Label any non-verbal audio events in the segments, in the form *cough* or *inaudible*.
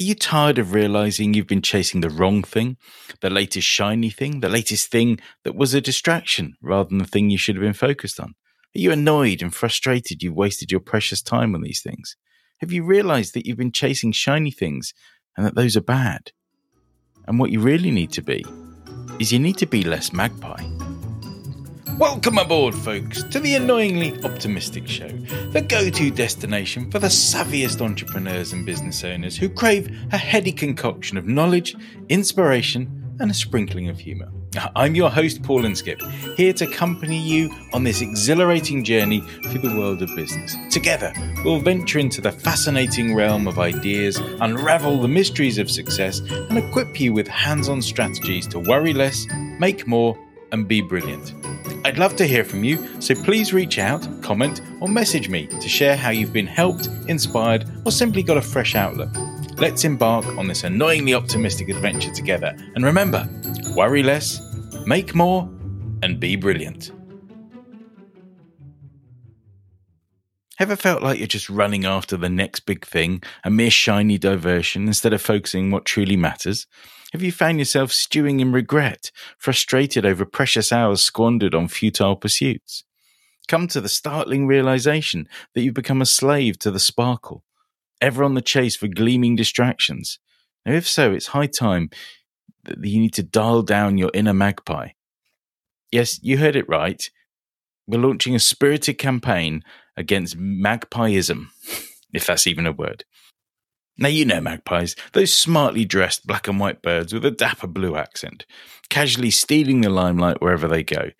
Are you tired of realizing you've been chasing the wrong thing, the latest shiny thing, the latest thing that was a distraction rather than the thing you should have been focused on? Are you annoyed and frustrated you've wasted your precious time on these things? Have you realized that you've been chasing shiny things and that those are bad? And what you really need to be is you need to be less magpie. Welcome aboard, folks, to the Annoyingly Optimistic Show, the go to destination for the savviest entrepreneurs and business owners who crave a heady concoction of knowledge, inspiration, and a sprinkling of humour. *laughs* I'm your host, Paul Inskip, here to accompany you on this exhilarating journey through the world of business. Together, we'll venture into the fascinating realm of ideas, unravel the mysteries of success, and equip you with hands on strategies to worry less, make more, and be brilliant. I'd love to hear from you, so please reach out, comment, or message me to share how you've been helped, inspired, or simply got a fresh outlook. Let's embark on this annoyingly optimistic adventure together. And remember, worry less, make more, and be brilliant. Ever felt like you're just running after the next big thing, a mere shiny diversion, instead of focusing what truly matters? Have you found yourself stewing in regret, frustrated over precious hours squandered on futile pursuits? Come to the startling realization that you've become a slave to the sparkle, ever on the chase for gleaming distractions. Now, if so, it's high time that you need to dial down your inner magpie. Yes, you heard it right. We're launching a spirited campaign against magpieism, *laughs* if that's even a word. Now, you know magpies, those smartly dressed black and white birds with a dapper blue accent, casually stealing the limelight wherever they go.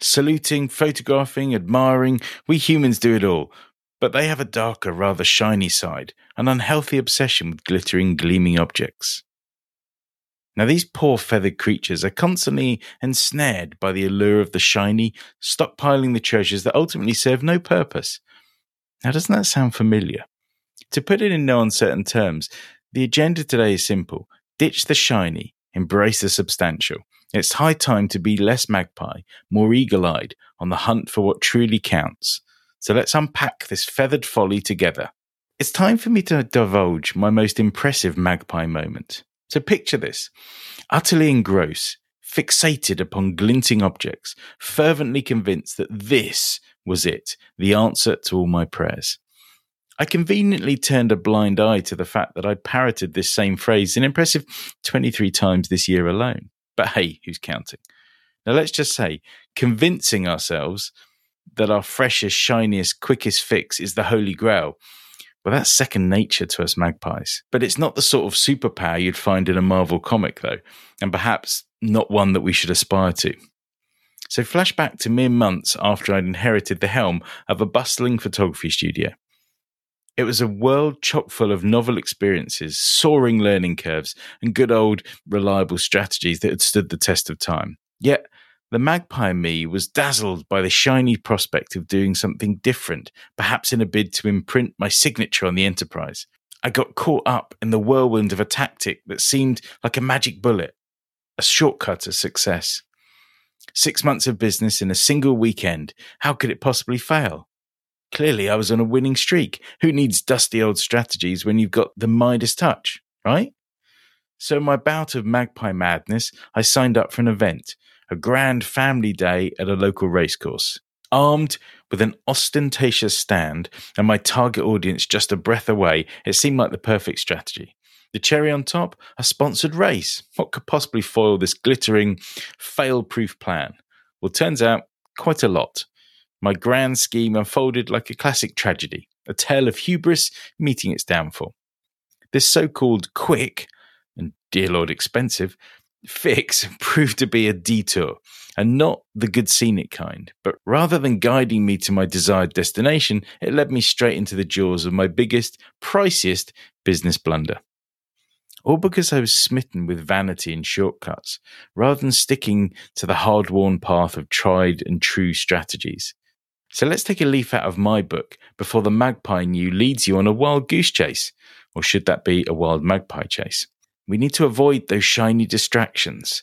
Saluting, photographing, admiring, we humans do it all, but they have a darker, rather shiny side, an unhealthy obsession with glittering, gleaming objects. Now, these poor feathered creatures are constantly ensnared by the allure of the shiny, stockpiling the treasures that ultimately serve no purpose. Now, doesn't that sound familiar? To put it in no uncertain terms, the agenda today is simple ditch the shiny, embrace the substantial. It's high time to be less magpie, more eagle eyed, on the hunt for what truly counts. So let's unpack this feathered folly together. It's time for me to divulge my most impressive magpie moment. So picture this utterly engrossed, fixated upon glinting objects, fervently convinced that this was it, the answer to all my prayers. I conveniently turned a blind eye to the fact that I'd parroted this same phrase an impressive 23 times this year alone. But hey, who's counting? Now, let's just say, convincing ourselves that our freshest, shiniest, quickest fix is the holy grail. Well, that's second nature to us magpies. But it's not the sort of superpower you'd find in a Marvel comic, though, and perhaps not one that we should aspire to. So, flashback to mere months after I'd inherited the helm of a bustling photography studio. It was a world chock full of novel experiences, soaring learning curves, and good old reliable strategies that had stood the test of time. Yet, the magpie me was dazzled by the shiny prospect of doing something different, perhaps in a bid to imprint my signature on the enterprise. I got caught up in the whirlwind of a tactic that seemed like a magic bullet, a shortcut to success. Six months of business in a single weekend. How could it possibly fail? Clearly, I was on a winning streak. Who needs dusty old strategies when you've got the Midas touch, right? So, my bout of magpie madness, I signed up for an event, a grand family day at a local racecourse. Armed with an ostentatious stand and my target audience just a breath away, it seemed like the perfect strategy. The cherry on top, a sponsored race. What could possibly foil this glittering, fail proof plan? Well, turns out quite a lot. My grand scheme unfolded like a classic tragedy, a tale of hubris meeting its downfall. This so called quick, and dear Lord expensive, fix *laughs* proved to be a detour, and not the good scenic kind. But rather than guiding me to my desired destination, it led me straight into the jaws of my biggest, priciest business blunder. All because I was smitten with vanity and shortcuts, rather than sticking to the hard worn path of tried and true strategies. So let's take a leaf out of my book before the magpie you leads you on a wild goose chase. Or should that be a wild magpie chase? We need to avoid those shiny distractions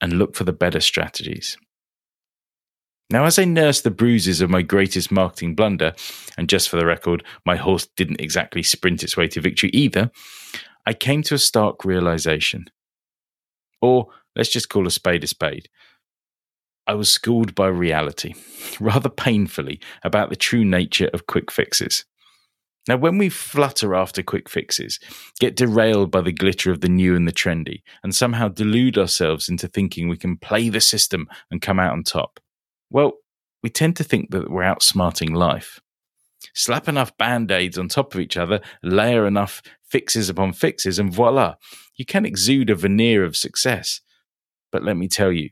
and look for the better strategies. Now, as I nurse the bruises of my greatest marketing blunder, and just for the record, my horse didn't exactly sprint its way to victory either, I came to a stark realization. Or let's just call a spade a spade. I was schooled by reality, *laughs* rather painfully, about the true nature of quick fixes. Now, when we flutter after quick fixes, get derailed by the glitter of the new and the trendy, and somehow delude ourselves into thinking we can play the system and come out on top, well, we tend to think that we're outsmarting life. Slap enough band aids on top of each other, layer enough fixes upon fixes, and voila, you can exude a veneer of success. But let me tell you,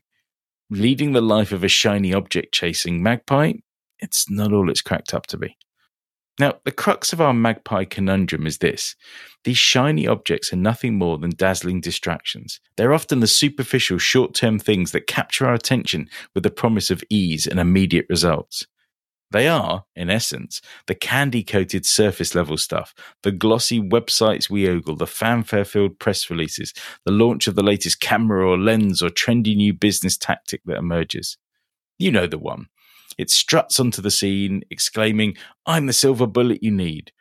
leading the life of a shiny object chasing magpie, it's not all it's cracked up to be. Now, the crux of our magpie conundrum is this these shiny objects are nothing more than dazzling distractions. They're often the superficial, short term things that capture our attention with the promise of ease and immediate results. They are, in essence, the candy coated surface level stuff, the glossy websites we ogle, the fanfare filled press releases, the launch of the latest camera or lens or trendy new business tactic that emerges. You know the one. It struts onto the scene, exclaiming, I'm the silver bullet you need.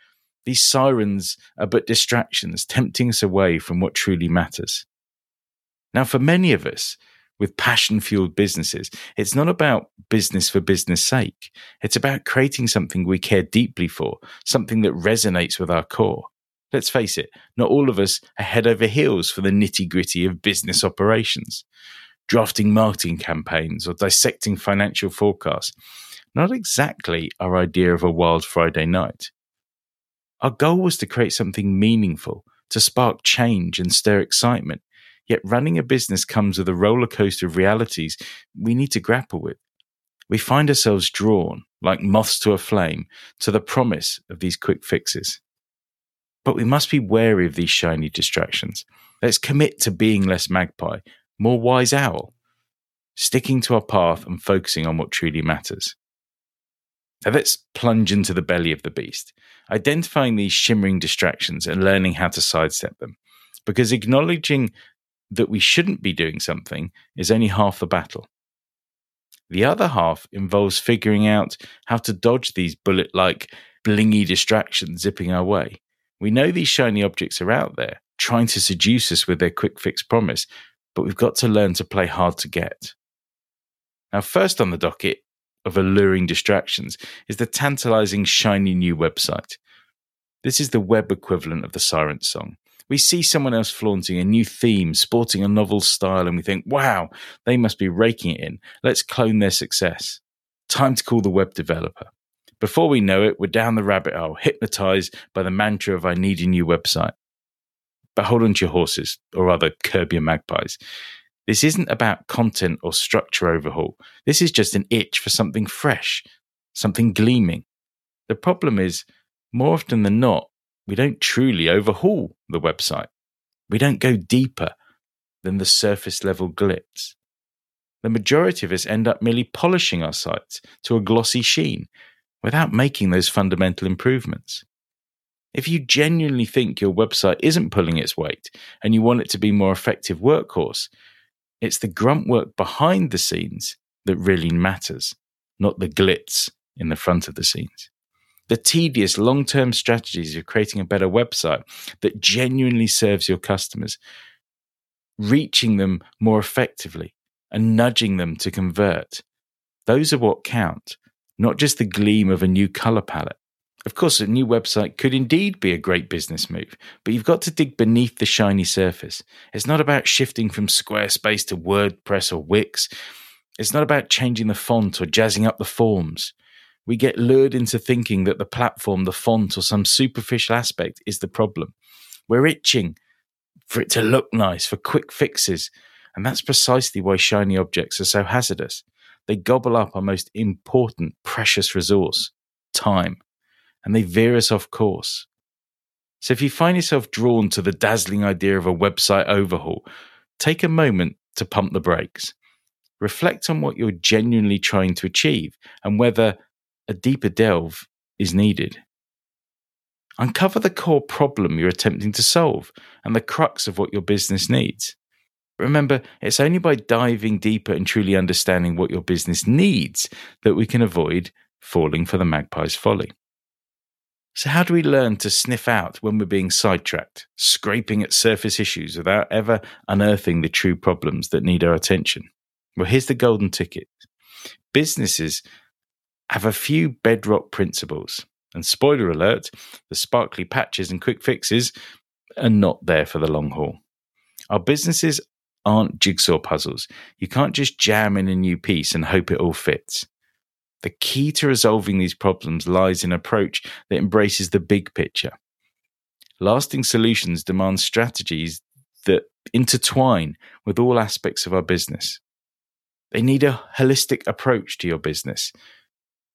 These sirens are but distractions, tempting us away from what truly matters. Now, for many of us, with passion fueled businesses. It's not about business for business sake. It's about creating something we care deeply for, something that resonates with our core. Let's face it, not all of us are head over heels for the nitty gritty of business operations. Drafting marketing campaigns or dissecting financial forecasts. Not exactly our idea of a wild Friday night. Our goal was to create something meaningful, to spark change and stir excitement, Yet running a business comes with a roller coaster of realities we need to grapple with. We find ourselves drawn, like moths to a flame, to the promise of these quick fixes. But we must be wary of these shiny distractions. Let's commit to being less magpie, more wise owl, sticking to our path and focusing on what truly matters. Now let's plunge into the belly of the beast, identifying these shimmering distractions and learning how to sidestep them. Because acknowledging that we shouldn't be doing something is only half the battle. The other half involves figuring out how to dodge these bullet like blingy distractions zipping our way. We know these shiny objects are out there, trying to seduce us with their quick fix promise, but we've got to learn to play hard to get. Now, first on the docket of alluring distractions is the tantalizing shiny new website. This is the web equivalent of the Siren song. We see someone else flaunting a new theme, sporting a novel style, and we think, wow, they must be raking it in. Let's clone their success. Time to call the web developer. Before we know it, we're down the rabbit hole, hypnotized by the mantra of I need a new website. But hold on to your horses, or rather, curb your magpies. This isn't about content or structure overhaul. This is just an itch for something fresh, something gleaming. The problem is, more often than not, we don't truly overhaul the website. We don't go deeper than the surface level glitz. The majority of us end up merely polishing our sites to a glossy sheen without making those fundamental improvements. If you genuinely think your website isn't pulling its weight and you want it to be more effective workhorse, it's the grunt work behind the scenes that really matters, not the glitz in the front of the scenes the tedious long term strategies of creating a better website that genuinely serves your customers, reaching them more effectively and nudging them to convert. Those are what count, not just the gleam of a new color palette. Of course, a new website could indeed be a great business move, but you've got to dig beneath the shiny surface. It's not about shifting from Squarespace to WordPress or Wix. It's not about changing the font or jazzing up the forms we get lured into thinking that the platform, the font, or some superficial aspect is the problem. We're itching for it to look nice, for quick fixes. And that's precisely why shiny objects are so hazardous. They gobble up our most important, precious resource, time, and they veer us off course. So if you find yourself drawn to the dazzling idea of a website overhaul, take a moment to pump the brakes. Reflect on what you're genuinely trying to achieve and whether a deeper delve is needed. Uncover the core problem you're attempting to solve and the crux of what your business needs. Remember, it's only by diving deeper and truly understanding what your business needs that we can avoid falling for the magpie's folly. So, how do we learn to sniff out when we're being sidetracked, scraping at surface issues without ever unearthing the true problems that need our attention? Well, here's the golden ticket businesses have a few bedrock principles. And spoiler alert, the sparkly patches and quick fixes are not there for the long haul. Our businesses aren't jigsaw puzzles. You can't just jam in a new piece and hope it all fits. The key to resolving these problems lies in approach that embraces the big picture. Lasting solutions demand strategies that intertwine with all aspects of our business. They need a holistic approach to your business.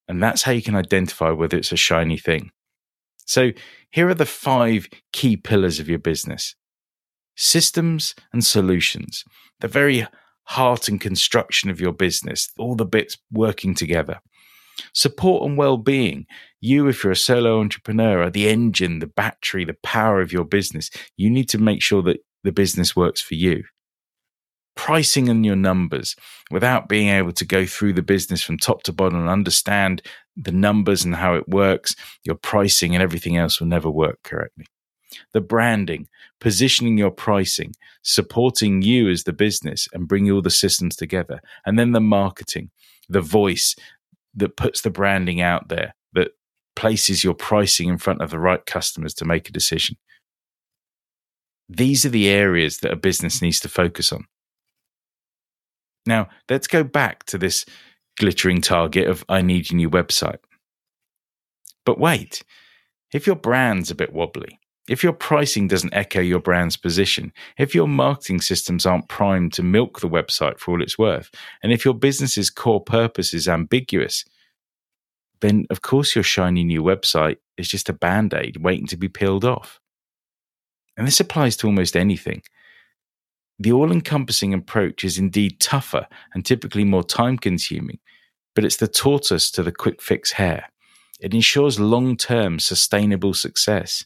And that's how you can identify whether it's a shiny thing. So, here are the five key pillars of your business systems and solutions, the very heart and construction of your business, all the bits working together. Support and well being. You, if you're a solo entrepreneur, are the engine, the battery, the power of your business. You need to make sure that the business works for you. Pricing and your numbers without being able to go through the business from top to bottom and understand the numbers and how it works, your pricing and everything else will never work correctly. The branding, positioning your pricing, supporting you as the business and bringing all the systems together. And then the marketing, the voice, that puts the branding out there, that places your pricing in front of the right customers to make a decision. These are the areas that a business needs to focus on. Now, let's go back to this glittering target of I need a new website. But wait, if your brand's a bit wobbly, if your pricing doesn't echo your brand's position, if your marketing systems aren't primed to milk the website for all it's worth, and if your business's core purpose is ambiguous, then of course your shiny new website is just a band aid waiting to be peeled off. And this applies to almost anything. The all encompassing approach is indeed tougher and typically more time consuming, but it's the tortoise to the quick fix hare. It ensures long term sustainable success.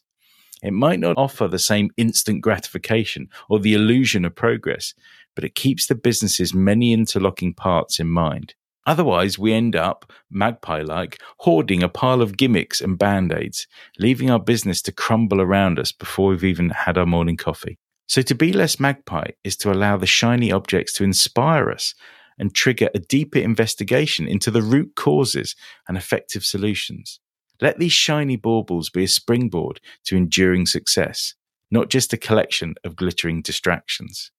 It might not offer the same instant gratification or the illusion of progress, but it keeps the business's many interlocking parts in mind. Otherwise, we end up, magpie like, hoarding a pile of gimmicks and band aids, leaving our business to crumble around us before we've even had our morning coffee. So, to be less magpie is to allow the shiny objects to inspire us and trigger a deeper investigation into the root causes and effective solutions. Let these shiny baubles be a springboard to enduring success, not just a collection of glittering distractions.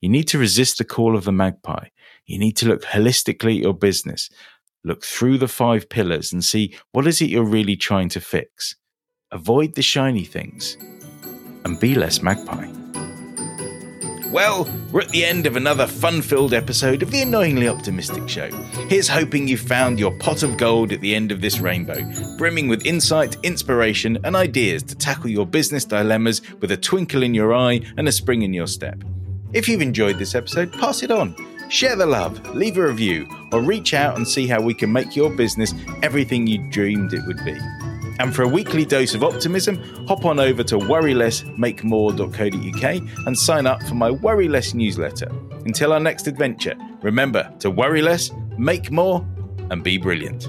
You need to resist the call of the magpie. You need to look holistically at your business, look through the five pillars and see what is it you're really trying to fix. Avoid the shiny things and be less magpie. Well, we're at the end of another fun filled episode of the Annoyingly Optimistic Show. Here's hoping you found your pot of gold at the end of this rainbow, brimming with insight, inspiration, and ideas to tackle your business dilemmas with a twinkle in your eye and a spring in your step. If you've enjoyed this episode, pass it on. Share the love, leave a review, or reach out and see how we can make your business everything you dreamed it would be. And for a weekly dose of optimism, hop on over to worrylessmakemore.co.uk and sign up for my Worry Less newsletter. Until our next adventure, remember to worry less, make more, and be brilliant.